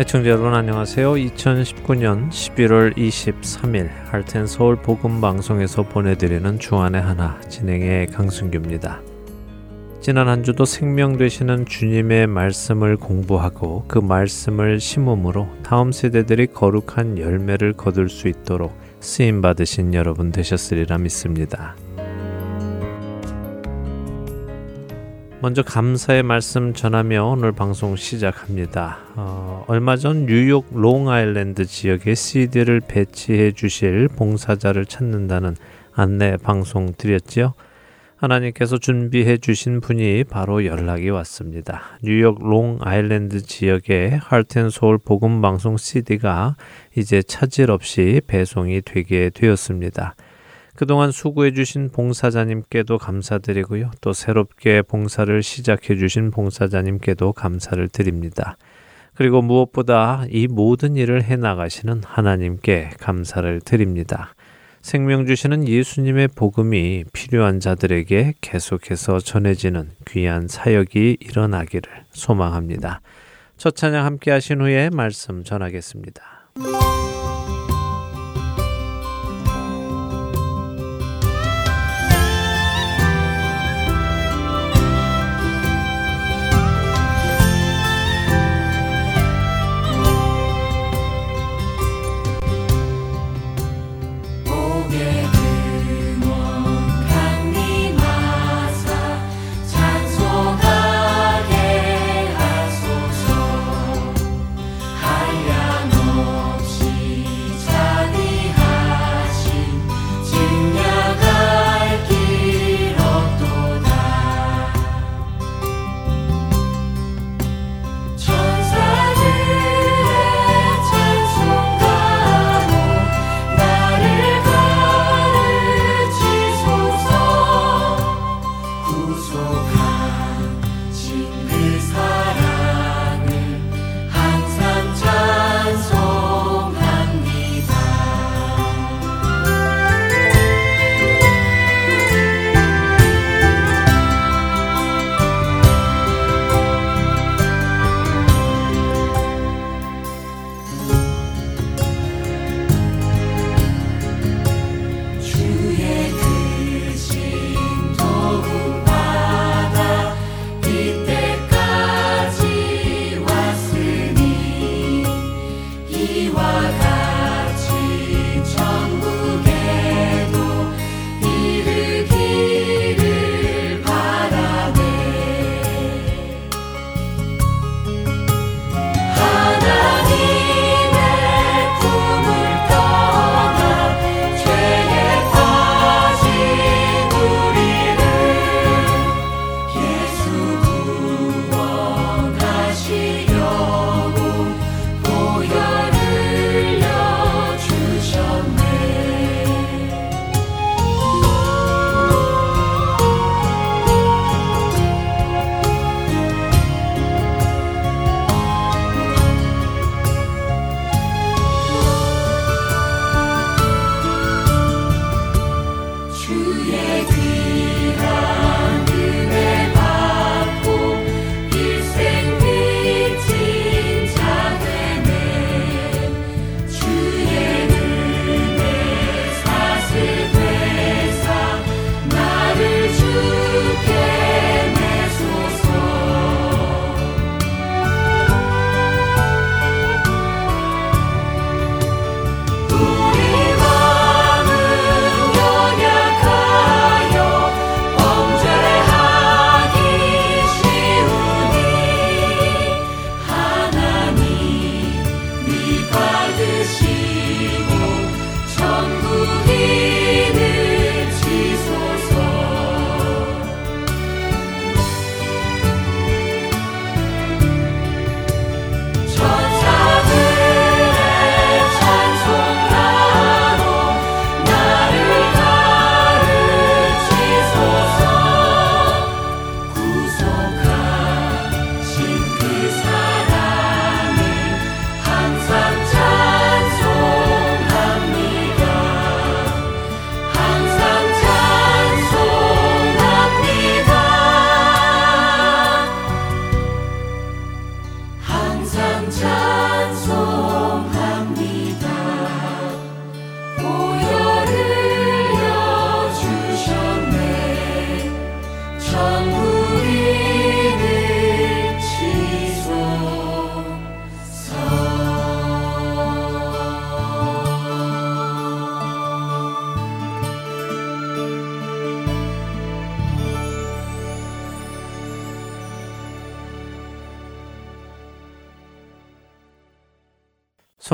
애청자 여러분 안녕하세요. 2019년 11월 23일 할텐 서울 복음 방송에서 보내드리는 주안의 하나 진행의 강승규입니다. 지난 한 주도 생명 되시는 주님의 말씀을 공부하고 그 말씀을 심음으로 다음 세대들이 거룩한 열매를 거둘 수 있도록 쓰임 받으신 여러분 되셨으리라 믿습니다. 먼저 감사의 말씀 전하며 오늘 방송 시작합니다. 어, 얼마 전 뉴욕 롱아일랜드 지역에 CD를 배치해 주실 봉사자를 찾는다는 안내 방송 드렸지요. 하나님께서 준비해 주신 분이 바로 연락이 왔습니다. 뉴욕 롱아일랜드 지역에 Heart and Soul 복음 방송 CD가 이제 차질 없이 배송이 되게 되었습니다. 그동안 수고해 주신 봉사자님께도 감사드리고요. 또 새롭게 봉사를 시작해 주신 봉사자님께도 감사를 드립니다. 그리고 무엇보다 이 모든 일을 해 나가시는 하나님께 감사를 드립니다. 생명 주시는 예수님의 복음이 필요한 자들에게 계속해서 전해지는 귀한 사역이 일어나기를 소망합니다. 첫 찬양 함께 하신 후에 말씀 전하겠습니다.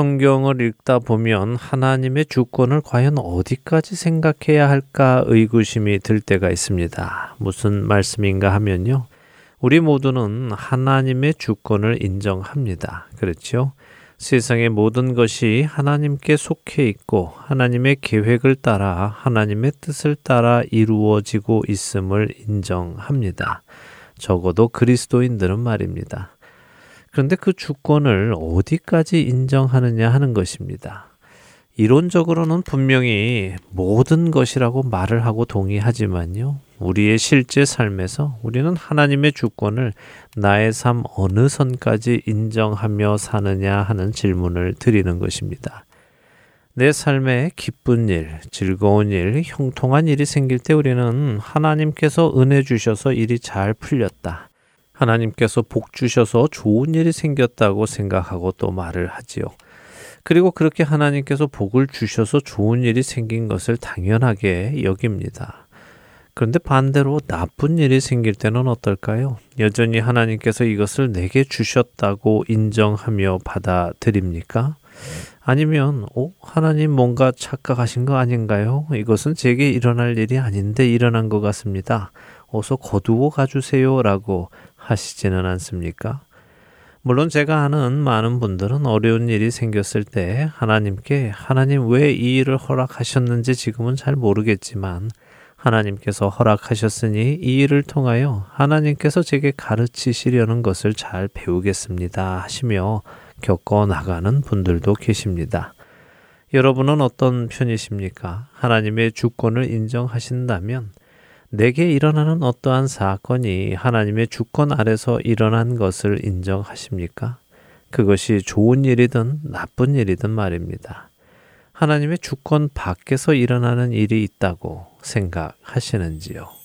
성경을 읽다 보면 하나님의 주권을 과연 어디까지 생각해야 할까 의구심이 들 때가 있습니다. 무슨 말씀인가 하면요. 우리 모두는 하나님의 주권을 인정합니다. 그렇죠? 세상의 모든 것이 하나님께 속해 있고 하나님의 계획을 따라 하나님의 뜻을 따라 이루어지고 있음을 인정합니다. 적어도 그리스도인들은 말입니다. 그런데 그 주권을 어디까지 인정하느냐 하는 것입니다. 이론적으로는 분명히 모든 것이라고 말을 하고 동의하지만요. 우리의 실제 삶에서 우리는 하나님의 주권을 나의 삶 어느 선까지 인정하며 사느냐 하는 질문을 드리는 것입니다. 내 삶에 기쁜 일, 즐거운 일, 형통한 일이 생길 때 우리는 하나님께서 은혜 주셔서 일이 잘 풀렸다. 하나님께서 복 주셔서 좋은 일이 생겼다고 생각하고 또 말을 하지요. 그리고 그렇게 하나님께서 복을 주셔서 좋은 일이 생긴 것을 당연하게 여깁니다. 그런데 반대로 나쁜 일이 생길 때는 어떨까요? 여전히 하나님께서 이것을 내게 주셨다고 인정하며 받아들입니까? 아니면, 어, 하나님 뭔가 착각하신 거 아닌가요? 이것은 제게 일어날 일이 아닌데 일어난 것 같습니다. 어서 거두어 가주세요. 라고 하시지는 않습니까? 물론 제가 아는 많은 분들은 어려운 일이 생겼을 때 하나님께 하나님 왜 이 일을 허락하셨는지 지금은 잘 모르겠지만 하나님께서 허락하셨으니 이 일을 통하여 하나님께서 제게 가르치시려는 것을 잘 배우겠습니다 하시며 겪어 나가는 분들도 계십니다. 여러분은 어떤 편이십니까? 하나님의 주권을 인정하신다면 내게 일어나는 어떠한 사건이 하나님의 주권 아래서 일어난 것을 인정하십니까? 그것이 좋은 일이든 나쁜 일이든 말입니다. 하나님의 주권 밖에서 일어나는 일이 있다고 생각하시는지요?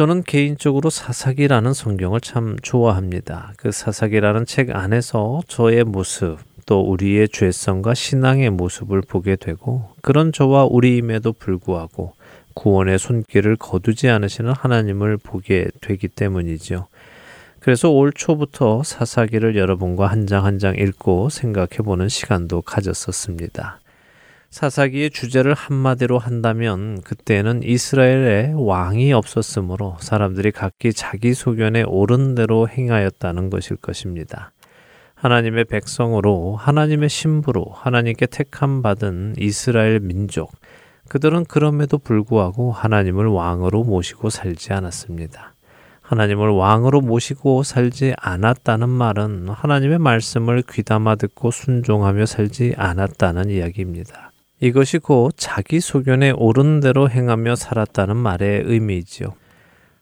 저는 개인적으로 사사기라는 성경을 참 좋아합니다. 그 사사기라는 책 안에서 저의 모습, 또 우리의 죄성과 신앙의 모습을 보게 되고 그런 저와 우리임에도 불구하고 구원의 손길을 거두지 않으시는 하나님을 보게 되기 때문이지요. 그래서 올 초부터 사사기를 여러분과 한 장 한 장 읽고 생각해 보는 시간도 가졌었습니다. 사사기의 주제를 한마디로 한다면 그때는 이스라엘에 왕이 없었으므로 사람들이 각기 자기 소견에 옳은 대로 행하였다는 것일 것입니다. 하나님의 백성으로 하나님의 신부로 하나님께 택함 받은 이스라엘 민족 그들은 그럼에도 불구하고 하나님을 왕으로 모시고 살지 않았습니다. 하나님을 왕으로 모시고 살지 않았다는 말은 하나님의 말씀을 귀담아 듣고 순종하며 살지 않았다는 이야기입니다. 이것이 곧 자기 소견에 옳은 대로 행하며 살았다는 말의 의미이지요.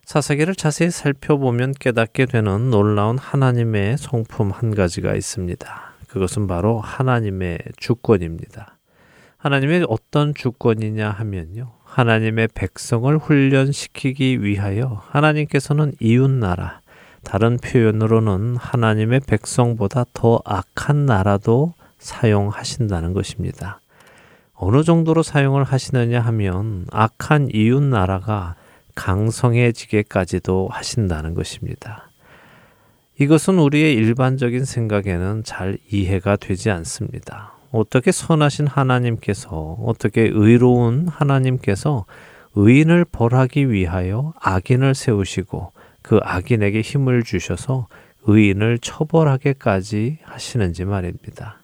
사사기를 자세히 살펴보면 깨닫게 되는 놀라운 하나님의 성품 한 가지가 있습니다. 그것은 바로 하나님의 주권입니다. 하나님의 어떤 주권이냐 하면요. 하나님의 백성을 훈련시키기 위하여 하나님께서는 이웃나라, 다른 표현으로는 하나님의 백성보다 더 악한 나라도 사용하신다는 것입니다. 어느 정도로 사용을 하시느냐 하면 악한 이웃 나라가 강성해지게까지도 하신다는 것입니다. 이것은 우리의 일반적인 생각에는 잘 이해가 되지 않습니다. 어떻게 선하신 하나님께서, 어떻게 의로운 하나님께서 의인을 벌하기 위하여 악인을 세우시고 그 악인에게 힘을 주셔서 의인을 처벌하게까지 하시는지 말입니다.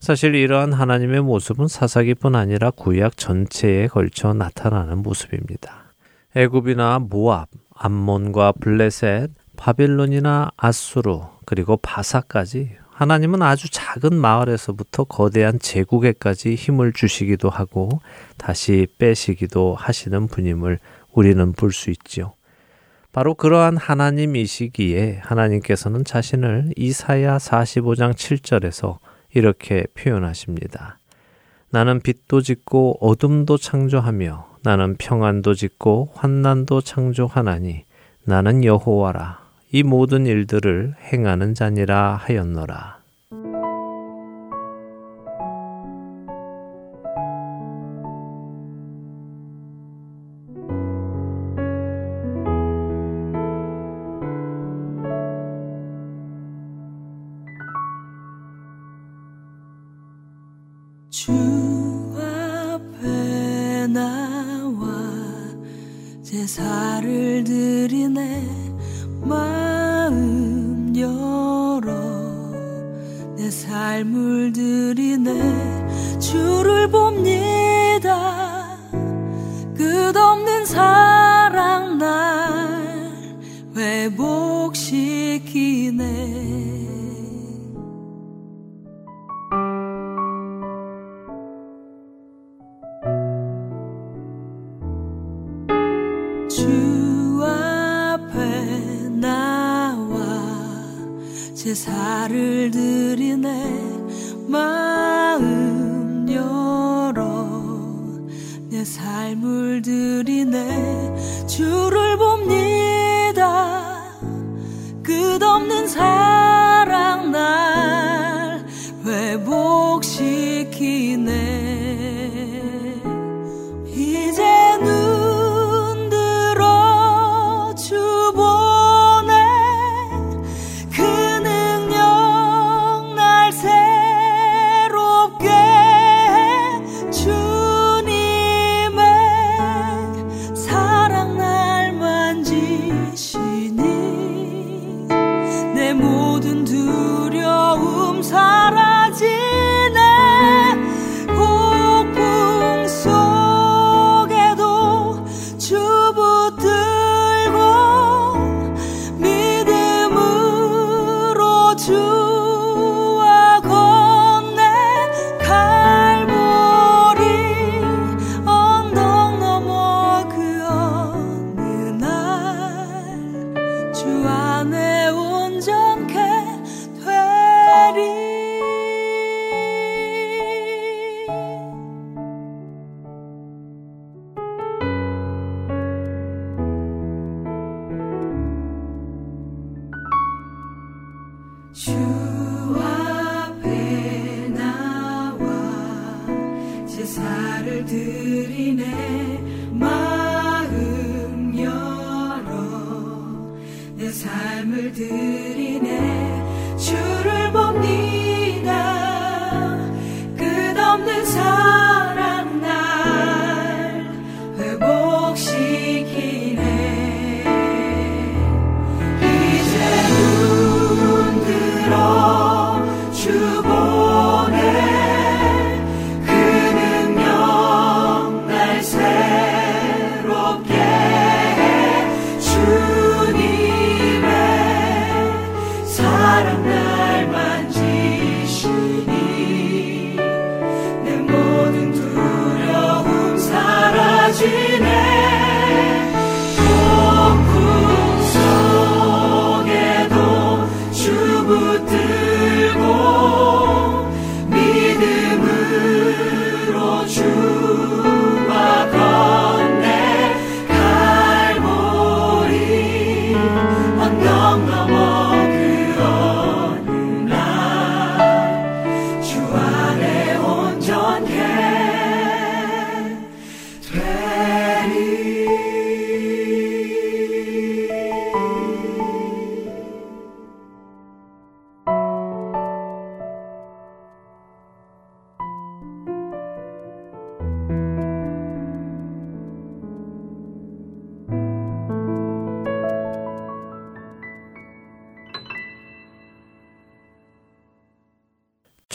사실 이러한 하나님의 모습은 사사기뿐 아니라 구약 전체에 걸쳐 나타나는 모습입니다. 애굽이나 모압, 암몬과 블레셋, 바빌론이나 아수르, 그리고 바사까지 하나님은 아주 작은 마을에서부터 거대한 제국에까지 힘을 주시기도 하고 다시 빼시기도 하시는 분임을 우리는 볼 수 있지요. 바로 그러한 하나님이시기에 하나님께서는 자신을 이사야 45장 7절에서 이렇게 표현하십니다. 나는 빛도 짓고 어둠도 창조하며 나는 평안도 짓고 환난도 창조하나니 나는 여호와라 이 모든 일들을 행하는 자니라 하였노라. 끝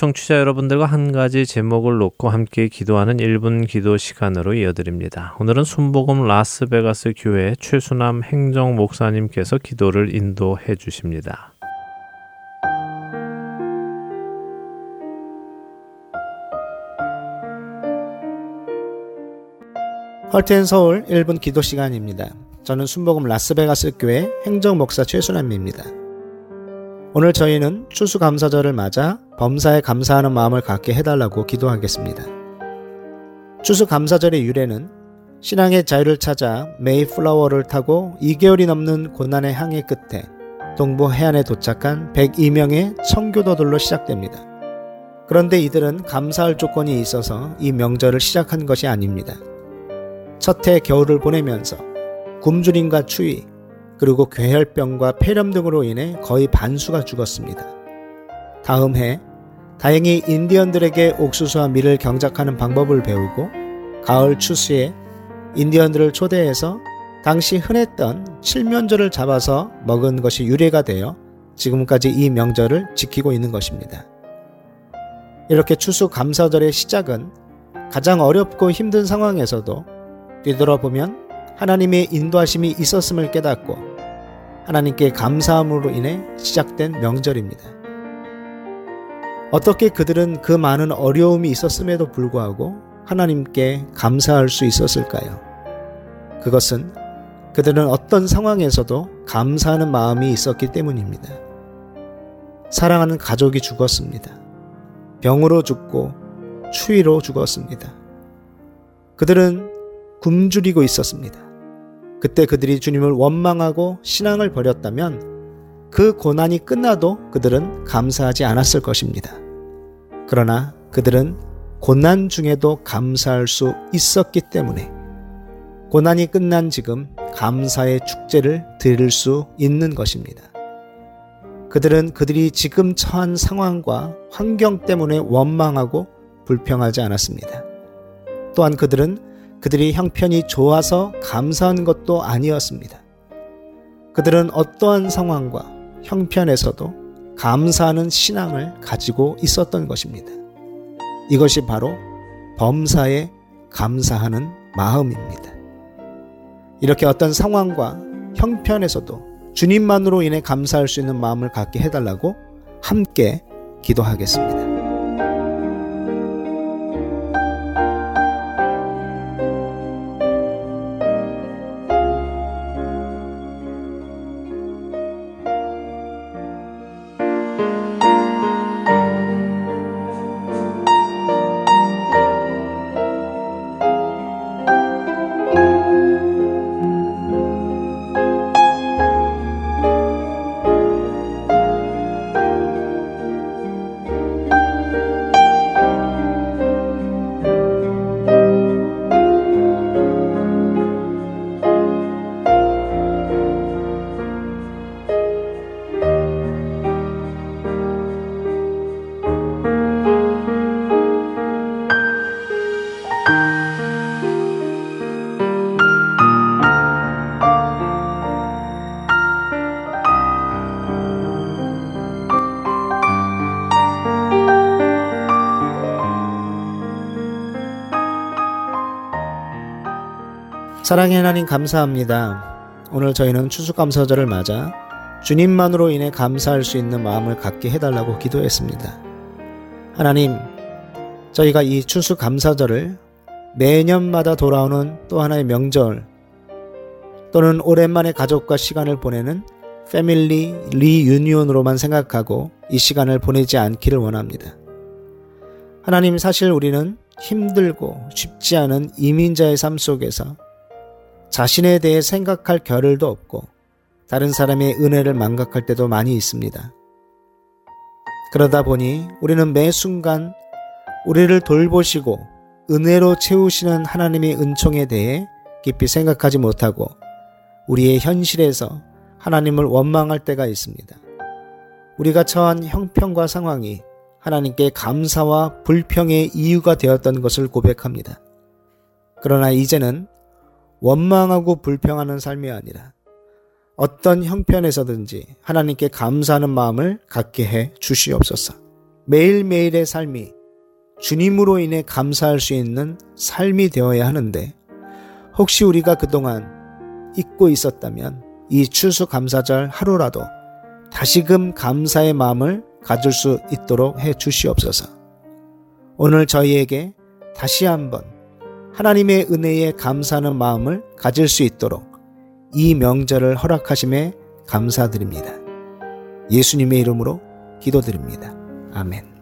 청취자 여러분들과 한 가지 제목을 놓고 함께 기도하는 1분 기도 시간으로 이어드립니다. 오늘은 순복음 라스베가스 교회 최수남 행정 목사님께서 기도를 인도해 주십니다. 헐튼 서울 1분 기도 시간입니다. 저는 순복음 라스베가스 교회 행정 목사 최수남입니다. 오늘 저희는 추수감사절을 맞아 범사에 감사하는 마음을 갖게 해달라고 기도하겠습니다. 추수감사절의 유래는 신앙의 자유를 찾아 메이플라워를 타고 2개월이 넘는 고난의 항해 끝에 동부 해안에 도착한 102명의 청교도들로 시작됩니다. 그런데 이들은 감사할 조건이 있어서 이 명절을 시작한 것이 아닙니다. 첫해 겨울을 보내면서 굶주림과 추위, 그리고 괴혈병과 폐렴 등으로 인해 거의 반수가 죽었습니다. 다음 해 다행히 인디언들에게 옥수수와 밀을 경작하는 방법을 배우고 가을 추수에 인디언들을 초대해서 당시 흔했던 칠면조를 잡아서 먹은 것이 유래가 되어 지금까지 이 명절을 지키고 있는 것입니다. 이렇게 추수 감사절의 시작은 가장 어렵고 힘든 상황에서도 뒤돌아보면 하나님의 인도하심이 있었음을 깨닫고 하나님께 감사함으로 인해 시작된 명절입니다. 어떻게 그들은 그 많은 어려움이 있었음에도 불구하고 하나님께 감사할 수 있었을까요? 그것은 그들은 어떤 상황에서도 감사하는 마음이 있었기 때문입니다. 사랑하는 가족이 죽었습니다. 병으로 죽고 추위로 죽었습니다. 그들은 굶주리고 있었습니다. 그때 그들이 주님을 원망하고 신앙을 버렸다면 그 고난이 끝나도 그들은 감사하지 않았을 것입니다. 그러나 그들은 고난 중에도 감사할 수 있었기 때문에 고난이 끝난 지금 감사의 축제를 드릴 수 있는 것입니다. 그들은 그들이 지금 처한 상황과 환경 때문에 원망하고 불평하지 않았습니다. 또한 그들은 그들이 형편이 좋아서 감사한 것도 아니었습니다. 그들은 어떠한 상황과 형편에서도 감사하는 신앙을 가지고 있었던 것입니다. 이것이 바로 범사에 감사하는 마음입니다. 이렇게 어떤 상황과 형편에서도 주님만으로 인해 감사할 수 있는 마음을 갖게 해달라고 함께 기도하겠습니다. 사랑의 하나님 감사합니다. 오늘 저희는 추수감사절을 맞아 주님만으로 인해 감사할 수 있는 마음을 갖게 해달라고 기도했습니다. 하나님, 저희가 이 추수감사절을 매년마다 돌아오는 또 하나의 명절 또는 오랜만에 가족과 시간을 보내는 패밀리 리유니온으로만 생각하고 이 시간을 보내지 않기를 원합니다. 하나님 사실 우리는 힘들고 쉽지 않은 이민자의 삶 속에서 자신에 대해 생각할 겨를도 없고 다른 사람의 은혜를 망각할 때도 많이 있습니다. 그러다 보니 우리는 매 순간 우리를 돌보시고 은혜로 채우시는 하나님의 은총에 대해 깊이 생각하지 못하고 우리의 현실에서 하나님을 원망할 때가 있습니다. 우리가 처한 형편과 상황이 하나님께 감사와 불평의 이유가 되었던 것을 고백합니다. 그러나 이제는 원망하고 불평하는 삶이 아니라 어떤 형편에서든지 하나님께 감사하는 마음을 갖게 해 주시옵소서. 매일매일의 삶이 주님으로 인해 감사할 수 있는 삶이 되어야 하는데 혹시 우리가 그동안 잊고 있었다면 이 추수감사절 하루라도 다시금 감사의 마음을 가질 수 있도록 해 주시옵소서. 오늘 저희에게 다시 한번 하나님의 은혜에 감사하는 마음을 가질 수 있도록 이 명절을 허락하심에 감사드립니다. 예수님의 이름으로 기도드립니다. 아멘.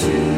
to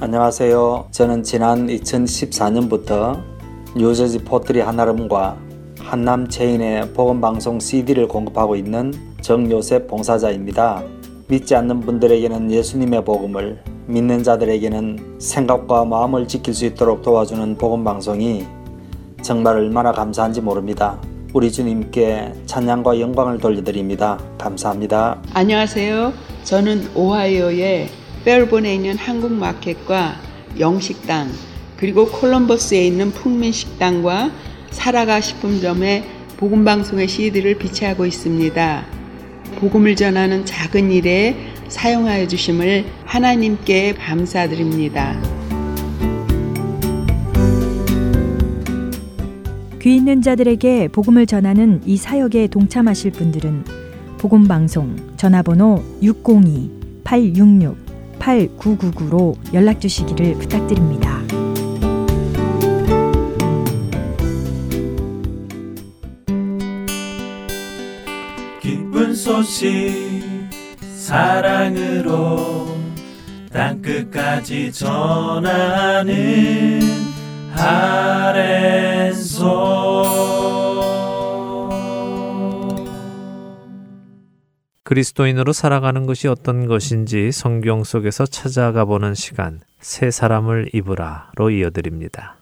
안녕하세요. 저는 지난 2014년부터 뉴저지 포트리 한아름과 한남 체인의 복음방송 CD를 공급하고 있는 정요셉 봉사자입니다. 믿지 않는 분들에게는 예수님의 복음을, 믿는 자들에게는 생각과 마음을 지킬 수 있도록 도와주는 복음 방송이 정말 얼마나 감사한지 모릅니다. 우리 주님께 찬양과 영광을 돌려드립니다. 감사합니다. 안녕하세요. 저는 오하이오의 멜본에 있는 한국 마켓과 영식당 그리고 콜럼버스에 있는 풍민식당과 사라가 식품점에 복음방송의 CD를 비치하고 있습니다. 복음을 전하는 작은 일에 사용하여 주심을 하나님께 감사드립니다. 귀 있는 자들에게 복음을 전하는 이 사역에 동참하실 분들은 복음 방송 전화번호 602-866 8999로 연락 주시기를 부탁드립니다. 소식 사랑으로 땅끝까지 전하는 아랜소 그리스도인으로 살아가는 것이 어떤 것인지 성경 속에서 찾아가 보는 시간, 새 사람을 입으라로 이어드립니다.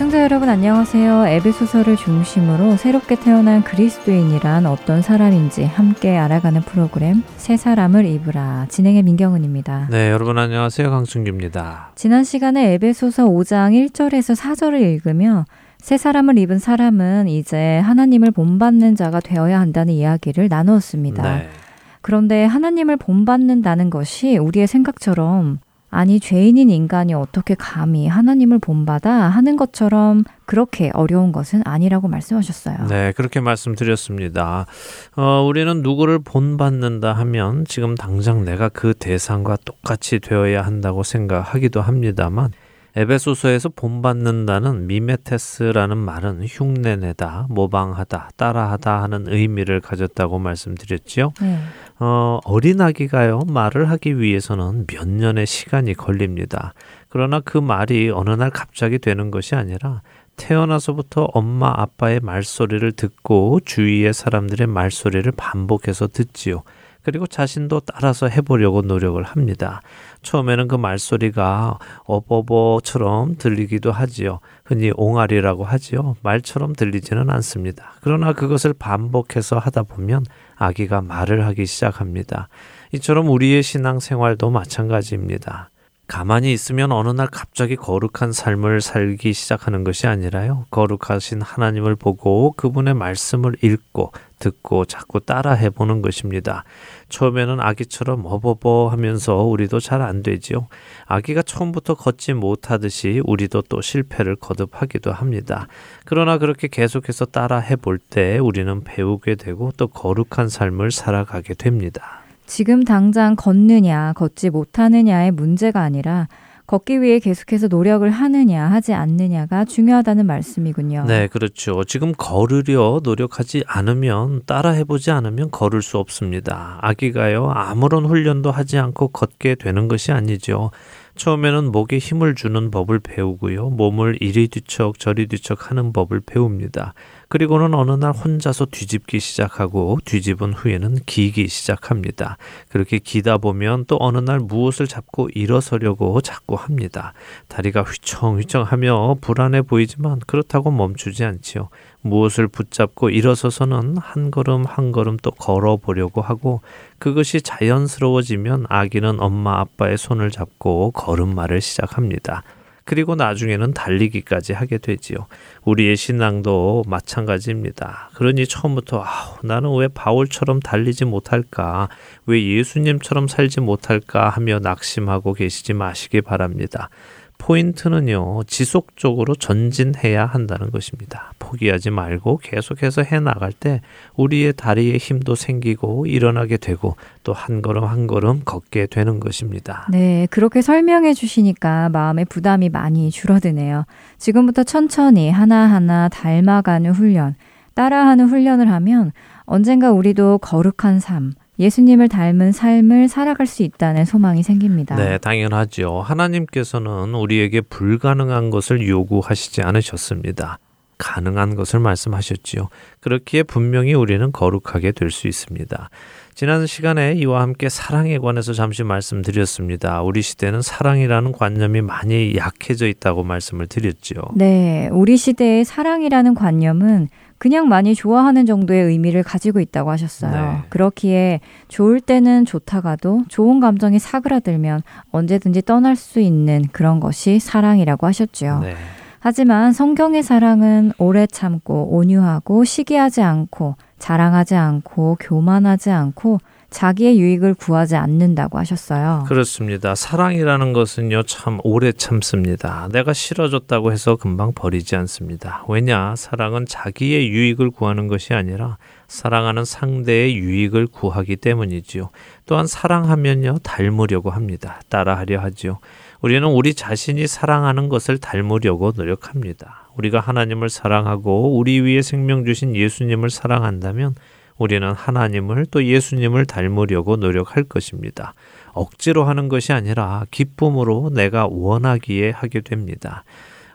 시청자 여러분 안녕하세요. 에베소서를 중심으로 새롭게 태어난 그리스도인이란 어떤 사람인지 함께 알아가는 프로그램 새 사람을 입으라 진행의 민경은입니다. 네, 여러분 안녕하세요. 강순규입니다. 지난 시간에 에베 소서 5장 1절에서 4절을 읽으며 새 사람을 입은 사람은 이제 하나님을 본받는 자가 되어야 한다는 이야기를 나누었습니다. 네. 그런데 하나님을 본받는다는 것이 우리의 생각처럼 아니, 죄인인 인간이 어떻게 감히 하나님을 본받아 하는 것처럼 그렇게 어려운 것은 아니라고 말씀하셨어요. 네, 그렇게 말씀드렸습니다. 어, 우리는 누구를 본받는다 하면 지금 당장 내가 그 대상과 똑같이 되어야 한다고 생각하기도 합니다만 에베소서에서 본받는다는 미메테스라는 말은 흉내내다, 모방하다, 따라하다 하는 의미를 가졌다고 말씀드렸지요. 네. 어, 어린 아기가요, 말을 하기 위해서는 몇 년의 시간이 걸립니다. 그러나 그 말이 어느 날 갑자기 되는 것이 아니라 태어나서부터 엄마 아빠의 말소리를 듣고 주위의 사람들의 말소리를 반복해서 듣지요. 그리고 자신도 따라서 해보려고 노력을 합니다. 처음에는 그 말소리가 어버버처럼 들리기도 하지요. 흔히 옹알이라고 하지요. 말처럼 들리지는 않습니다. 그러나 그것을 반복해서 하다 보면 아기가 말을 하기 시작합니다. 이처럼 우리의 신앙 생활도 마찬가지입니다. 가만히 있으면 어느 날 갑자기 거룩한 삶을 살기 시작하는 것이 아니라요. 거룩하신 하나님을 보고 그분의 말씀을 읽고 듣고 자꾸 따라 해보는 것입니다. 처음에는 아기처럼 어버버 하면서 우리도 잘 안 되지요. 아기가 처음부터 걷지 못하듯이 우리도 또 실패를 거듭하기도 합니다. 그러나 그렇게 계속해서 따라 해볼 때 우리는 배우게 되고 또 거룩한 삶을 살아가게 됩니다. 지금 당장 걷느냐, 걷지 못하느냐의 문제가 아니라 걷기 위해 계속해서 노력을 하느냐, 하지 않느냐가 중요하다는 말씀이군요. 네, 그렇죠. 지금 걸으려 노력하지 않으면, 따라 해 보지 않으면 걸을 수 없습니다. 아기가요, 아무런 훈련도 하지 않고 걷게 되는 것이 아니죠. 처음에는 목에 힘을 주는 법을 배우고요. 몸을 이리 뒤척 저리 뒤척 하는 법을 배웁니다. 그리고는 어느 날 혼자서 뒤집기 시작하고 뒤집은 후에는 기기 시작합니다. 그렇게 기다 보면 또 어느 날 무엇을 잡고 일어서려고 자꾸 합니다. 다리가 휘청휘청하며 불안해 보이지만 그렇다고 멈추지 않지요. 무엇을 붙잡고 일어서서는 한 걸음 한 걸음 또 걸어 보려고 하고 그것이 자연스러워지면 아기는 엄마 아빠의 손을 잡고 걸음마를 시작합니다. 그리고 나중에는 달리기까지 하게 되지요. 우리의 신앙도 마찬가지입니다. 그러니 처음부터 아, 나는 왜 바울처럼 달리지 못할까? 왜 예수님처럼 살지 못할까 하며 낙심하고 계시지 마시기 바랍니다. 포인트는요, 지속적으로 전진해야 한다는 것입니다. 포기하지 말고 계속해서 해 나갈 때 우리의 다리에 힘도 생기고 일어나게 되고 또 한 걸음 한 걸음 걷게 되는 것입니다. 네, 그렇게 설명해 주시니까 마음의 부담이 많이 줄어드네요. 지금부터 천천히 하나하나 닮아가는 훈련, 따라하는 훈련을 하면 언젠가 우리도 거룩한 삶, 예수님을 닮은 삶을 살아갈 수 있다는 소망이 생깁니다. 네, 당연하죠. 하나님께서는 우리에게 불가능한 것을 요구하시지 않으셨습니다. 가능한 것을 말씀하셨지요. 그렇기에 분명히 우리는 거룩하게 될 수 있습니다. 지난 시간에 이와 함께 사랑에 관해서 잠시 말씀드렸습니다. 우리 시대는 사랑이라는 관념이 많이 약해져 있다고 말씀을 드렸죠. 네, 우리 시대의 사랑이라는 관념은 그냥 많이 좋아하는 정도의 의미를 가지고 있다고 하셨어요. 네. 그렇기에 좋을 때는 좋다가도 좋은 감정이 사그라들면 언제든지 떠날 수 있는 그런 것이 사랑이라고 하셨죠. 네. 하지만 성경의 사랑은 오래 참고 온유하고 시기하지 않고 자랑하지 않고 교만하지 않고 자기의 유익을 구하지 않는다고 하셨어요. 그렇습니다. 사랑이라는 것은요, 참 오래 참습니다. 내가 싫어졌다고 해서 금방 버리지 않습니다. 왜냐? 사랑은 자기의 유익을 구하는 것이 아니라 사랑하는 상대의 유익을 구하기 때문이지요. 또한 사랑하면요, 닮으려고 합니다. 따라하려 하지요. 우리는 우리 자신이 사랑하는 것을 닮으려고 노력합니다. 우리가 하나님을 사랑하고 우리 위에 생명 주신 예수님을 사랑한다면 우리는 하나님을 또 예수님을 닮으려고 노력할 것입니다. 억지로 하는 것이 아니라 기쁨으로 내가 원하기에 하게 됩니다.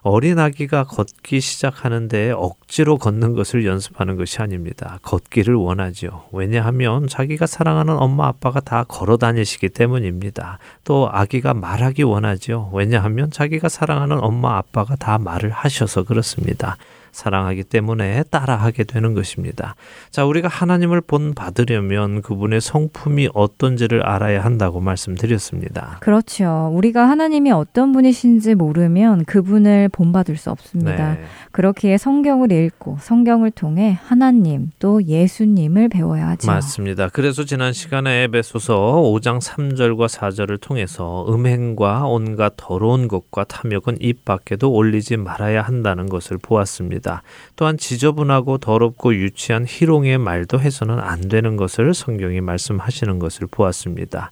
어린 아기가 걷기 시작하는데 억지로 걷는 것을 연습하는 것이 아닙니다. 걷기를 원하죠. 왜냐하면 자기가 사랑하는 엄마 아빠가 다 걸어 다니시기 때문입니다. 또 아기가 말하기 원하죠. 왜냐하면 자기가 사랑하는 엄마 아빠가 다 말을 하셔서 그렇습니다. 사랑하기 때문에 따라하게 되는 것입니다. 자, 우리가 하나님을 본 받으려면 그분의 성품이 어떤지를 알아야 한다고 말씀드렸습니다. 그렇죠. 우리가 하나님이 어떤 분이신지 모르면 그분을 본받을 수 없습니다. 네. 그렇기에 성경을 읽고 성경을 통해 하나님 또 예수님을 배워야 하죠. 맞습니다. 그래서 지난 시간에 에베소서 5장 3절과 4절을 통해서 음행과 온갖 더러운 것과 탐욕은 입 밖에도 올리지 말아야 한다는 것을 보았습니다. 있습니다. 또한 지저분하고 더럽고 유치한 희롱의 말도 해서는 안 되는 것을 성경이 말씀하시는 것을 보았습니다.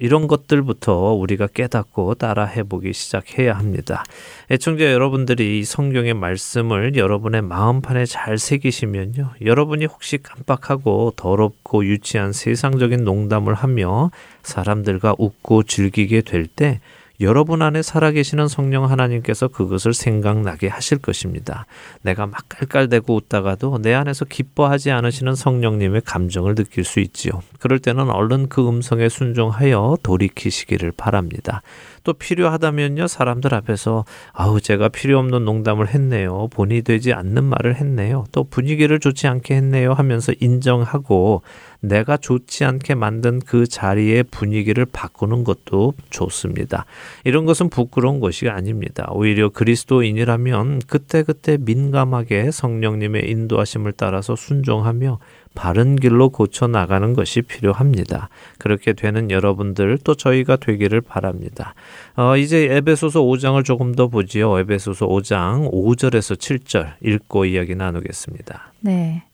이런 것들부터 우리가 깨닫고 따라 해 보기 시작해야 합니다. 애청자 여러분들이 이 성경의 말씀을 여러분의 마음판에 잘 새기시면요. 여러분이 혹시 깜빡하고 더럽고 유치한 세상적인 농담을 하며 사람들과 웃고 즐기게 될 때 여러분 안에 살아계시는 성령 하나님께서 그것을 생각나게 하실 것입니다. 내가 막 깔깔대고 웃다가도 내 안에서 기뻐하지 않으시는 성령님의 감정을 느낄 수 있지요. 그럴 때는 얼른 그 음성에 순종하여 돌이키시기를 바랍니다. 또 필요하다면요 사람들 앞에서 아우 제가 필요 없는 농담을 했네요 본이 되지 않는 말을 했네요 또 분위기를 좋지 않게 했네요 하면서 인정하고 내가 좋지 않게 만든 그 자리의 분위기를 바꾸는 것도 좋습니다. 이런 것은 부끄러운 것이 아닙니다. 오히려 그리스도인이라면 그때그때 민감하게 성령님의 인도하심을 따라서 순종하며 바른 길로 고쳐 나가는 것이 필요합니다. 그렇게 되는 여러분들 또 저희가 되기를 바랍니다. 어, 이제 에베소서 5장을 조금 더 보지요. 에베소서 5장 5절에서 7절 읽고 이야기 나누겠습니다. 네.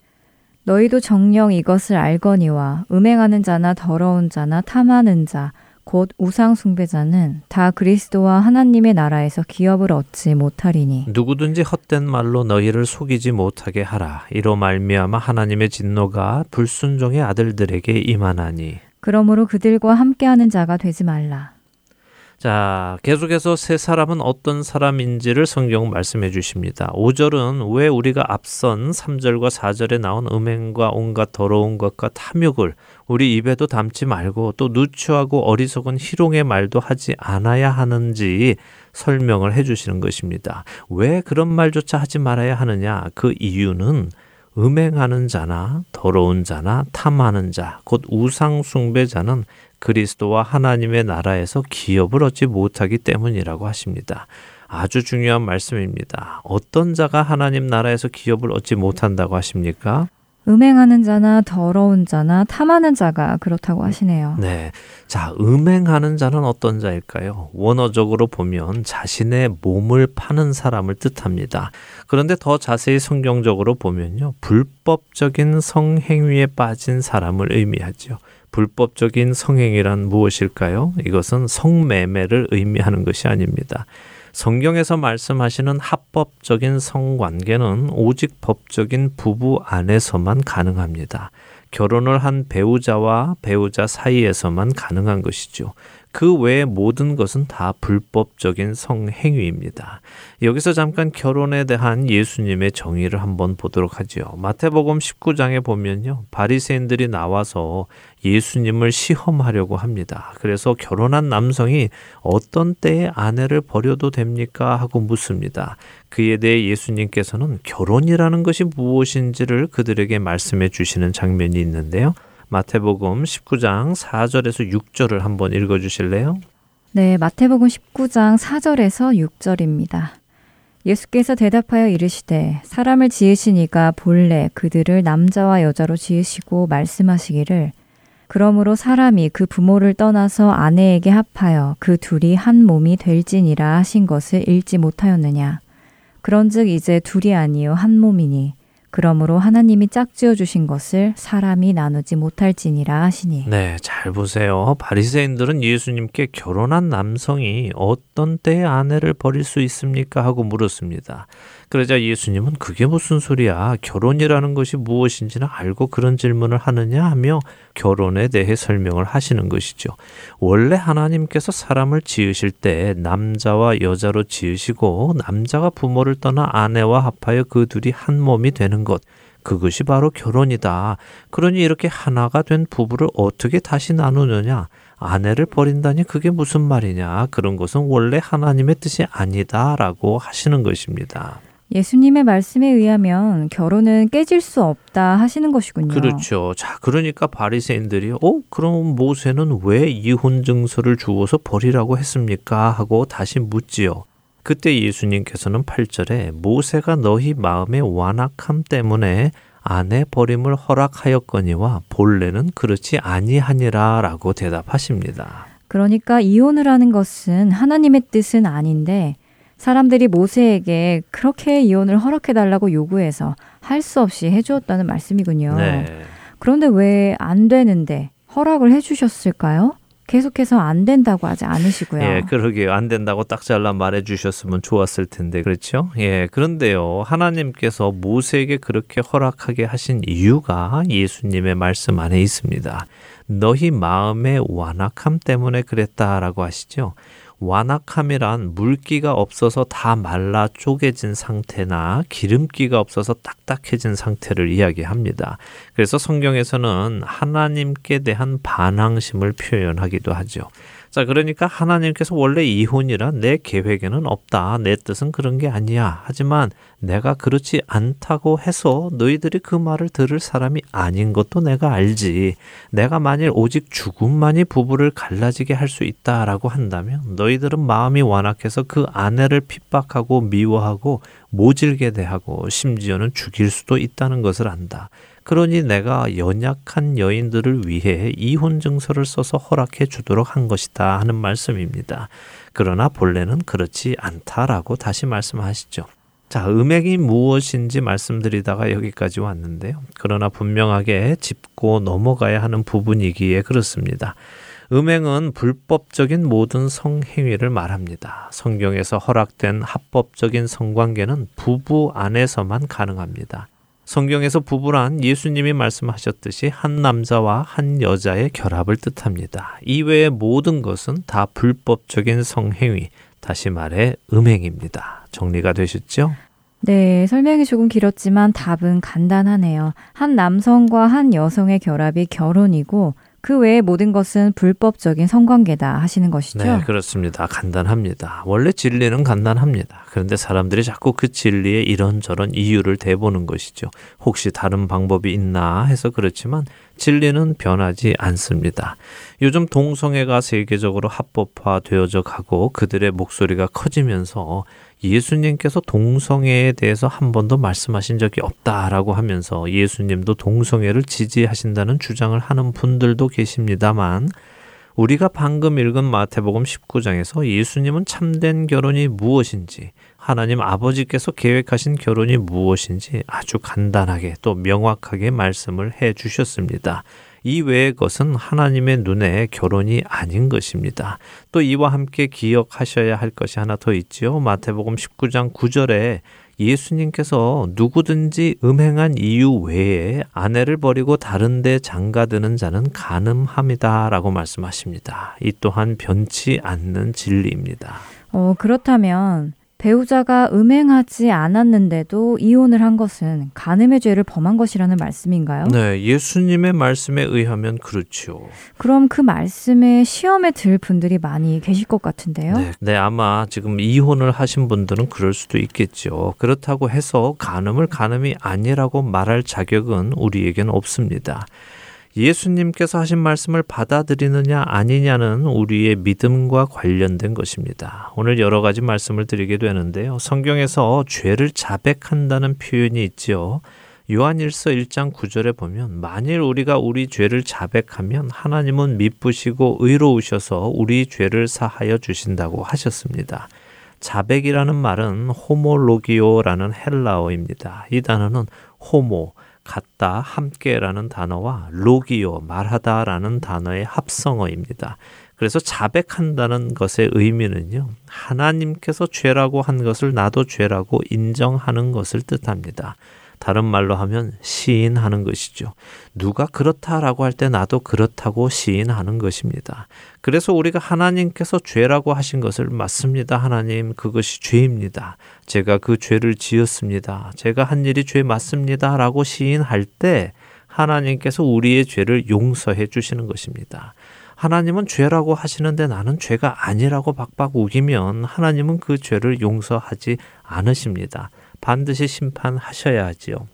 너희도 정령 이것을 알거니와 음행하는 자나 더러운 자나 탐하는 자, 곧 우상 숭배자는 다 그리스도와 하나님의 나라에서 기업을 얻지 못하리니. 누구든지 헛된 말로 너희를 속이지 못하게 하라. 이로 말미암아 하나님의 진노가 불순종의 아들들에게 임하나니. 그러므로 그들과 함께하는 자가 되지 말라 자, 계속해서 세 사람은 어떤 사람인지를 성경 말씀해 주십니다. 5절은 왜 우리가 앞선 3절과 4절에 나온 음행과 온갖 더러운 것과 탐욕을 우리 입에도 담지 말고 또 누추하고 어리석은 희롱의 말도 하지 않아야 하는지 설명을 해 주시는 것입니다. 왜 그런 말조차 하지 말아야 하느냐? 그 이유는 음행하는 자나 더러운 자나 탐하는 자, 곧 우상숭배자는 그리스도와 하나님의 나라에서 기업을 얻지 못하기 때문이라고 하십니다. 아주 중요한 말씀입니다. 어떤 자가 하나님 나라에서 기업을 얻지 못한다고 하십니까? 음행하는 자나 더러운 자나 탐하는 자가 그렇다고 하시네요. 네. 자, 음행하는 자는 어떤 자일까요? 원어적으로 보면 자신의 몸을 파는 사람을 뜻합니다. 그런데 더 자세히 성경적으로 보면요. 불법적인 성행위에 빠진 사람을 의미하죠. 불법적인 성행이란 무엇일까요? 이것은 성매매를 의미하는 것이 아닙니다. 성경에서 말씀하시는 합법적인 성관계는 오직 법적인 부부 안에서만 가능합니다. 결혼을 한 배우자와 배우자 사이에서만 가능한 것이죠. 그 외의 모든 것은 다 불법적인 성행위입니다. 여기서 잠깐 결혼에 대한 예수님의 정의를 한번 보도록 하지요. 마태복음 19장에 보면요. 바리새인들이 나와서 예수님을 시험하려고 합니다. 그래서 결혼한 남성이 어떤 때에 아내를 버려도 됩니까? 하고 묻습니다. 그에 대해 예수님께서는 결혼이라는 것이 무엇인지를 그들에게 말씀해 주시는 장면이 있는데요. 마태복음 19장 4절에서 6절을 한번 읽어 주실래요? 네, 마태복음 19장 4절에서 6절입니다. 예수께서 대답하여 이르시되 사람을 지으시니가 본래 그들을 남자와 여자로 지으시고 말씀하시기를 그러므로 사람이 그 부모를 떠나서 아내에게 합하여 그 둘이 한 몸이 될지니라 하신 것을 읽지 못하였느냐 그런즉 이제 둘이 아니요 한 몸이니 그러므로 하나님이 짝지어 주신 것을 사람이 나누지 못할지니라 하시니. 네, 잘 보세요. 바리새인들은 예수님께 결혼한 남성이 어떤 때에 아내를 버릴 수 있습니까 하고 물었습니다. 그러자 예수님은 그게 무슨 소리야? 결혼이라는 것이 무엇인지는 알고 그런 질문을 하느냐 하며 결혼에 대해 설명을 하시는 것이죠. 원래 하나님께서 사람을 지으실 때 남자와 여자로 지으시고 남자가 부모를 떠나 아내와 합하여 그 둘이 한 몸이 되는 것. 그것이 바로 결혼이다. 그러니 이렇게 하나가 된 부부를 어떻게 다시 나누느냐? 아내를 버린다니 그게 무슨 말이냐? 그런 것은 원래 하나님의 뜻이 아니다라고 하시는 것입니다. 예수님의 말씀에 의하면 결혼은 깨질 수 없다 하시는 것이군요. 그렇죠. 자, 그러니까 바리새인들이 어, 그럼 모세는 왜 이혼 증서를 주어서 버리라고 했습니까? 하고 다시 묻지요. 그때 예수님께서는 8절에 모세가 너희 마음의 완악함 때문에 아내 버림을 허락하였거니와 본래는 그렇지 아니하니라라고 대답하십니다. 그러니까 이혼을 하는 것은 하나님의 뜻은 아닌데 사람들이 모세에게 그렇게 이혼을 허락해달라고 요구해서 할 수 없이 해주었다는 말씀이군요. 네. 그런데 왜 안 되는데 허락을 해주셨을까요? 계속해서 안 된다고 하지 않으시고요. 예, 그러게요. 안 된다고 딱 잘라 말해 주셨으면 좋았을 텐데. 그렇죠? 예, 그런데요. 하나님께서 모세에게 그렇게 허락하게 하신 이유가 예수님의 말씀 안에 있습니다. 너희 마음의 완악함 때문에 그랬다라고 하시죠. 완악함이란 물기가 없어서 다 말라 쪼개진 상태나 기름기가 없어서 딱딱해진 상태를 이야기합니다. 그래서 성경에서는 하나님께 대한 반항심을 표현하기도 하죠. 자, 그러니까 하나님께서 원래 이혼이란 내 계획에는 없다. 내 뜻은 그런 게 아니야. 하지만 내가 그렇지 않다고 해서 너희들이 그 말을 들을 사람이 아닌 것도 내가 알지. 내가 만일 오직 죽음만이 부부를 갈라지게 할 수 있다라고 한다면 너희들은 마음이 완악해서 그 아내를 핍박하고 미워하고 모질게 대하고 심지어는 죽일 수도 있다는 것을 안다. 그러니 내가 연약한 여인들을 위해 이혼 증서를 써서 허락해 주도록 한 것이다 하는 말씀입니다. 그러나 본래는 그렇지 않다라고 다시 말씀하시죠. 자, 음행이 무엇인지 말씀드리다가 여기까지 왔는데요. 그러나 분명하게 짚고 넘어가야 하는 부분이기에 그렇습니다. 음행은 불법적인 모든 성행위를 말합니다. 성경에서 허락된 합법적인 성관계는 부부 안에서만 가능합니다. 성경에서 부부란 예수님이 말씀하셨듯이 한 남자와 한 여자의 결합을 뜻합니다. 이외의 모든 것은 다 불법적인 성행위, 다시 말해 음행입니다. 정리가 되셨죠? 네, 설명이 조금 길었지만 답은 간단하네요. 한 남성과 한 여성의 결합이 결혼이고 그 외의 모든 것은 불법적인 성관계다 하시는 것이죠. 네, 그렇습니다. 간단합니다. 원래 진리는 간단합니다. 그런데 사람들이 자꾸 그 진리에 이런저런 이유를 대보는 것이죠. 혹시 다른 방법이 있나 해서 그렇지만 진리는 변하지 않습니다. 요즘 동성애가 세계적으로 합법화되어져 가고 그들의 목소리가 커지면서 예수님께서 동성애에 대해서 한 번도 말씀하신 적이 없다라고 하면서 예수님도 동성애를 지지하신다는 주장을 하는 분들도 계십니다만 우리가 방금 읽은 마태복음 19장에서 예수님은 참된 결혼이 무엇인지 하나님 아버지께서 계획하신 결혼이 무엇인지 아주 간단하게 또 명확하게 말씀을 해 주셨습니다. 이 외의 것은 하나님의 눈에 결혼이 아닌 것입니다. 또 이와 함께 기억하셔야 할 것이 하나 더 있지요. 마태복음 19장 9절에 예수님께서 누구든지 음행한 이유 외에 아내를 버리고 다른 데 장가드는 자는 가늠함이다라고 말씀하십니다. 이 또한 변치 않는 진리입니다. 어, 그렇다면 배우자가 음행하지 않았는데도 이혼을 한 것은 간음의 죄를 범한 것이라는 말씀인가요? 네, 예수님의 말씀에 의하면 그렇죠. 그럼 그 말씀에 시험에 들 분들이 많이 계실 것 같은데요. 네, 네, 아마 지금 이혼을 하신 분들은 그럴 수도 있겠죠. 그렇다고 해서 간음을 간음이 아니라고 말할 자격은 우리에게는 없습니다. 예수님께서 하신 말씀을 받아들이느냐 아니냐는 우리의 믿음과 관련된 것입니다. 오늘 여러 가지 말씀을 드리게 되는데요. 성경에서 죄를 자백한다는 표현이 있지요. 요한일서 1장 9절에 보면 만일 우리가 우리 죄를 자백하면 하나님은 미쁘시고 의로우셔서 우리 죄를 사하여 주신다고 하셨습니다. 자백이라는 말은 호모로기오라는 헬라어입니다. 이 단어는 호모 같다, 함께라는 단어와 로기오, 말하다라는 단어의 합성어입니다. 그래서 자백한다는 것의 의미는요, 하나님께서 죄라고 한 것을 나도 죄라고 인정하는 것을 뜻합니다. 다른 말로 하면 시인하는 것이죠. 누가 그렇다라고 할 때 나도 그렇다고 시인하는 것입니다. 그래서 우리가 하나님께서 죄라고 하신 것을 맞습니다. 하나님, 그것이 죄입니다. 제가 그 죄를 지었습니다. 제가 한 일이 죄 맞습니다. 라고 시인할 때 하나님께서 우리의 죄를 용서해 주시는 것입니다. 하나님은 죄라고 하시는데 나는 죄가 아니라고 박박 우기면 하나님은 그 죄를 용서하지 않으십니다. 반드시 심판하셔야 하지요.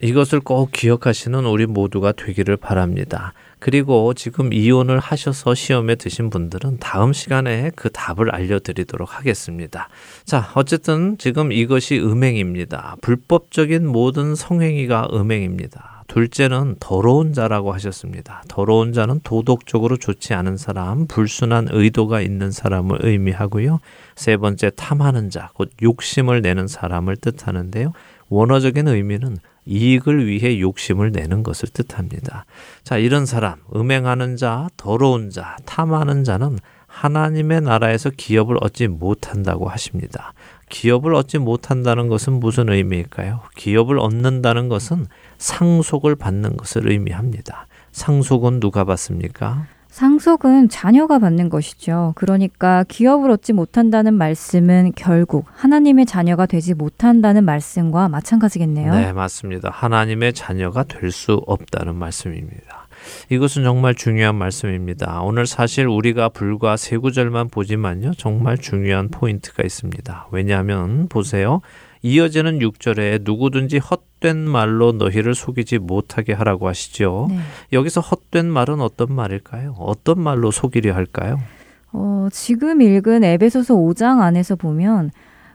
이것을 꼭 기억하시는 우리 모두가 되기를 바랍니다. 그리고 지금 이혼을 하셔서 시험에 드신 분들은 다음 시간에 그 답을 알려드리도록 하겠습니다. 자, 어쨌든 지금 이것이 음행입니다. 불법적인 모든 성행위가 음행입니다. 둘째는 더러운 자라고 하셨습니다. 더러운 자는 도덕적으로 좋지 않은 사람, 불순한 의도가 있는 사람을 의미하고요. 세 번째 탐하는 자, 곧 욕심을 내는 사람을 뜻하는데요. 원어적인 의미는 이익을 위해 욕심을 내는 것을 뜻합니다. 자, 이런 사람, 음행하는 자, 더러운 자, 탐하는 자는 하나님의 나라에서 기업을 얻지 못한다고 하십니다. 기업을 얻지 못한다는 것은 무슨 의미일까요? 기업을 얻는다는 것은 상속을 받는 것을 의미합니다. 상속은 누가 받습니까? 상속은 자녀가 받는 것이죠. 그러니까 기업을 얻지 못한다는 말씀은 결국 하나님의 자녀가 되지 못한다는 말씀과 마찬가지겠네요. 네, 맞습니다. 하나님의 자녀가 될 수 없다는 말씀입니다. 이것은 정말 중요한 말씀입니다. 오늘 사실 우리가 불과 세 구절만 보지만요. 정말 중요한 포인트가 있습니다. 왜냐하면 보세요. 이어지는 6절에 누구든지 헛된 말로 너희를 속이지 못하게 하라고 하시죠. 네. 여기서 헛된 말은 어떤 말일까요? 어떤 말로 속이려 할까요? 어, 지금 읽은 에베소서 5장 안에서 보면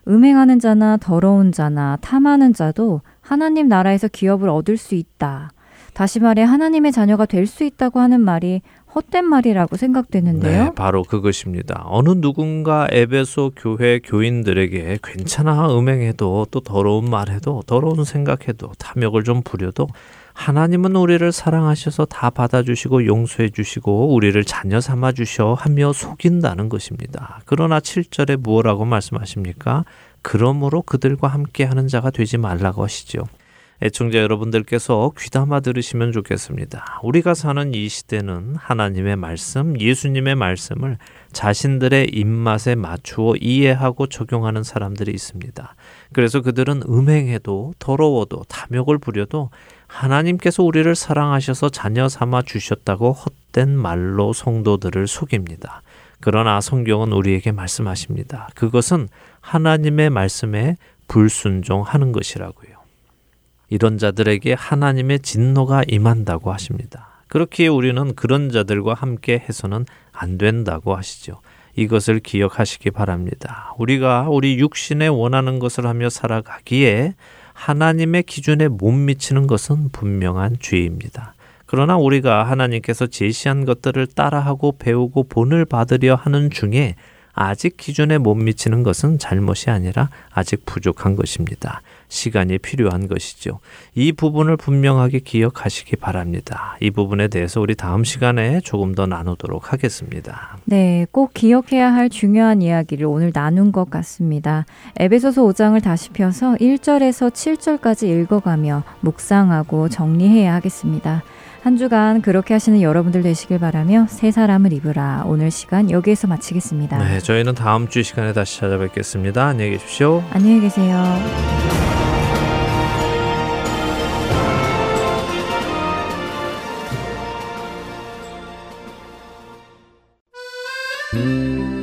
음행하는 자나 더러운 자나 탐하는 자도 하나님 나라에서 기업을 얻을 수 있다. 다시 말해 하나님의 자녀가 될 수 있다고 하는 말이 헛된 말이라고 생각되는데요. 네, 바로 그것입니다. 어느 누군가 에베소 교회 교인들에게 괜찮아 음행해도 또 더러운 말해도 더러운 생각해도 탐욕을 좀 부려도 하나님은 우리를 사랑하셔서 다 받아주시고 용서해 주시고 우리를 자녀 삼아 주셔 하며 속인다는 것입니다. 그러나 7절에 무엇라고 말씀하십니까? 그러므로 그들과 함께 하는 자가 되지 말라고 하시죠. 애청자 여러분들께서 귀담아 들으시면 좋겠습니다. 우리가 사는 이 시대는 하나님의 말씀, 예수님의 말씀을 자신들의 입맛에 맞추어 이해하고 적용하는 사람들이 있습니다. 그래서 그들은 음행해도 더러워도 탐욕을 부려도 하나님께서 우리를 사랑하셔서 자녀 삼아 주셨다고 헛된 말로 성도들을 속입니다. 그러나 성경은 우리에게 말씀하십니다. 그것은 하나님의 말씀에 불순종하는 것이라고요. 이런 자들에게 하나님의 진노가 임한다고 하십니다. 그렇기에 우리는 그런 자들과 함께 해서는 안 된다고 하시죠. 이것을 기억하시기 바랍니다. 우리가 우리 육신에 원하는 것을 하며 살아가기에 하나님의 기준에 못 미치는 것은 분명한 죄입니다. 그러나 우리가 하나님께서 제시한 것들을 따라하고 배우고 본을 받으려 하는 중에 아직 기준에 못 미치는 것은 잘못이 아니라 아직 부족한 것입니다. 시간이 필요한 것이죠. 이 부분을 분명하게 기억하시기 바랍니다. 이 부분에 대해서 우리 다음 시간에 조금 더 나누도록 하겠습니다. 네, 꼭 기억해야 할 중요한 이야기를 오늘 나눈 것 같습니다. 에베소서 5장을 다시 펴서 1절에서 7절까지 읽어가며 묵상하고 정리해야 하겠습니다. 한 주간 그렇게 하시는 여러분들 되시길 바라며 새 사람을 입으라 오늘 시간 여기에서 마치겠습니다. 네, 저희는 다음 주 시간에 다시 찾아뵙겠습니다. 안녕히 계십시오. 안녕히 계세요. Música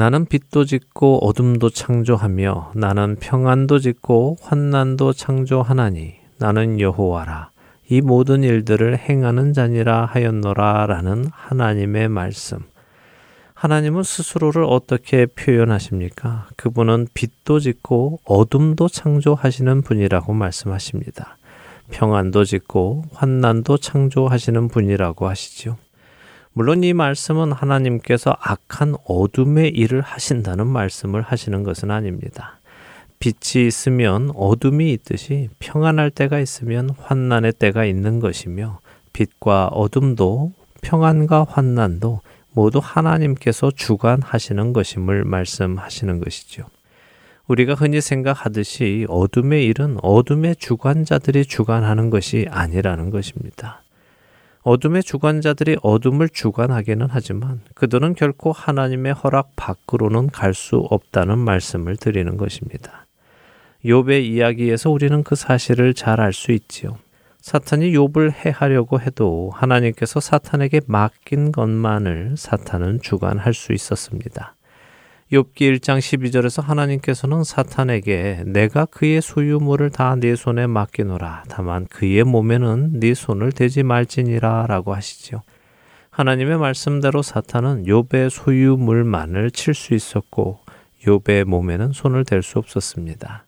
나는 빛도 짓고 어둠도 창조하며 나는 평안도 짓고 환난도 창조하나니 나는 여호와라. 이 모든 일들을 행하는 자니라 하였노라라는 하나님의 말씀. 하나님은 스스로를 어떻게 표현하십니까? 그분은 빛도 짓고 어둠도 창조하시는 분이라고 말씀하십니다. 평안도 짓고 환난도 창조하시는 분이라고 하시죠. 물론 이 말씀은 하나님께서 악한 어둠의 일을 하신다는 말씀을 하시는 것은 아닙니다. 빛이 있으면 어둠이 있듯이 평안할 때가 있으면 환난의 때가 있는 것이며 빛과 어둠도 평안과 환난도 모두 하나님께서 주관하시는 것임을 말씀하시는 것이죠. 우리가 흔히 생각하듯이 어둠의 일은 어둠의 주관자들이 주관하는 것이 아니라는 것입니다. 어둠의 주관자들이 어둠을 주관하기는 하지만 그들은 결코 하나님의 허락 밖으로는 갈 수 없다는 말씀을 드리는 것입니다. 욥의 이야기에서 우리는 그 사실을 잘 알 수 있지요. 사탄이 욥을 해하려고 해도 하나님께서 사탄에게 맡긴 것만을 사탄은 주관할 수 있었습니다. 욥기 1장 12절에서 하나님께서는 사탄에게 내가 그의 소유물을 다 네 손에 맡기노라 다만 그의 몸에는 네 손을 대지 말지니라라고 하시지요. 하나님의 말씀대로 사탄은 욥의 소유물만을 칠 수 있었고 욥의 몸에는 손을 댈 수 없었습니다.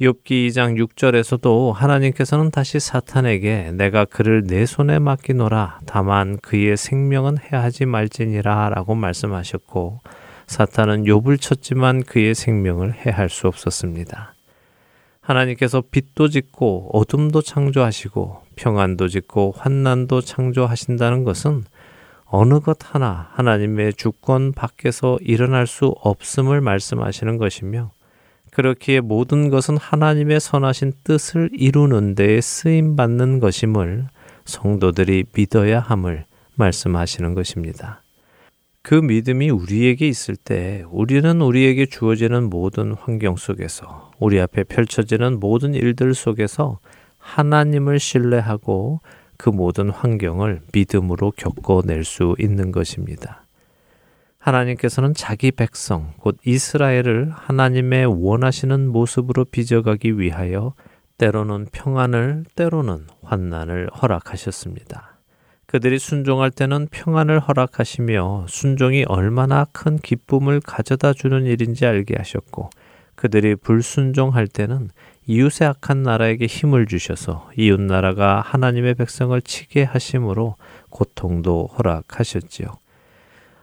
욥기 2장 6절에서도 하나님께서는 다시 사탄에게 내가 그를 내 손에 맡기노라 다만 그의 생명은 해하지 말지니라라고 말씀하셨고 사탄은 욥을 쳤지만 그의 생명을 해할 수 없었습니다. 하나님께서 빛도 짓고 어둠도 창조하시고 평안도 짓고 환난도 창조하신다는 것은 어느 것 하나 하나님의 주권 밖에서 일어날 수 없음을 말씀하시는 것이며 그렇기에 모든 것은 하나님의 선하신 뜻을 이루는 데에 쓰임 받는 것임을 성도들이 믿어야 함을 말씀하시는 것입니다. 그 믿음이 우리에게 있을 때 우리는 우리에게 주어지는 모든 환경 속에서 우리 앞에 펼쳐지는 모든 일들 속에서 하나님을 신뢰하고 그 모든 환경을 믿음으로 겪어낼 수 있는 것입니다. 하나님께서는 자기 백성, 곧 이스라엘을 하나님의 원하시는 모습으로 빚어가기 위하여 때로는 평안을, 때로는 환난을 허락하셨습니다. 그들이 순종할 때는 평안을 허락하시며 순종이 얼마나 큰 기쁨을 가져다 주는 일인지 알게 하셨고, 그들이 불순종할 때는 이웃의 악한 나라에게 힘을 주셔서 이웃 나라가 하나님의 백성을 치게 하심으로 고통도 허락하셨지요.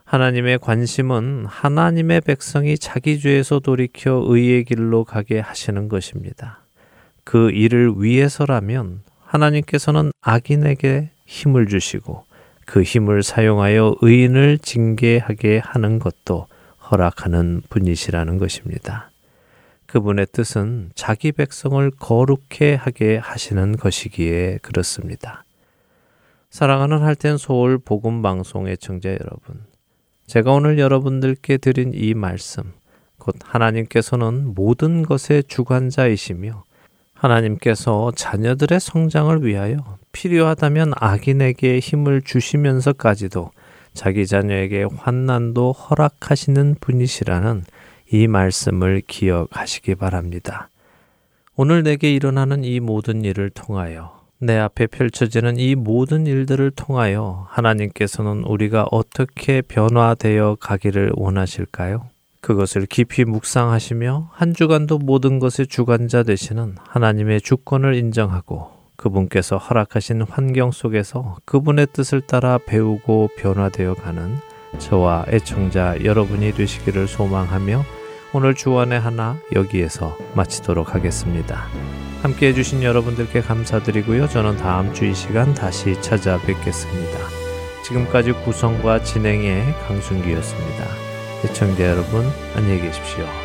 하나님의 관심은 하나님의 백성이 자기 죄에서 돌이켜 의의 길로 가게 하시는 것입니다. 그 일을 위해서라면 하나님께서는 악인에게 힘을 주시고 그 힘을 사용하여 의인을 징계하게 하는 것도 허락하는 분이시라는 것입니다. 그분의 뜻은 자기 백성을 거룩해 하게 하시는 것이기에 그렇습니다. 사랑하는 할텐 서울 복음 방송의 청자 여러분, 제가 오늘 여러분들께 드린 이 말씀, 곧 하나님께서는 모든 것의 주관자이시며 하나님께서 자녀들의 성장을 위하여 필요하다면 악인에게 힘을 주시면서까지도 자기 자녀에게 환난도 허락하시는 분이시라는 이 말씀을 기억하시기 바랍니다. 오늘 내게 일어나는 이 모든 일을 통하여 내 앞에 펼쳐지는 이 모든 일들을 통하여 하나님께서는 우리가 어떻게 변화되어 가기를 원하실까요? 그것을 깊이 묵상하시며 한 주간도 모든 것의 주관자 되시는 하나님의 주권을 인정하고 그분께서 허락하신 환경 속에서 그분의 뜻을 따라 배우고 변화되어 가는 저와 애청자 여러분이 되시기를 소망하며 오늘 주안의 하나 여기에서 마치도록 하겠습니다. 함께 해주신 여러분들께 감사드리고요. 저는 다음 주 이 시간 다시 찾아뵙겠습니다. 지금까지 구성과 진행의 강순기였습니다. 시청자 여러분, 안녕히 계십시오.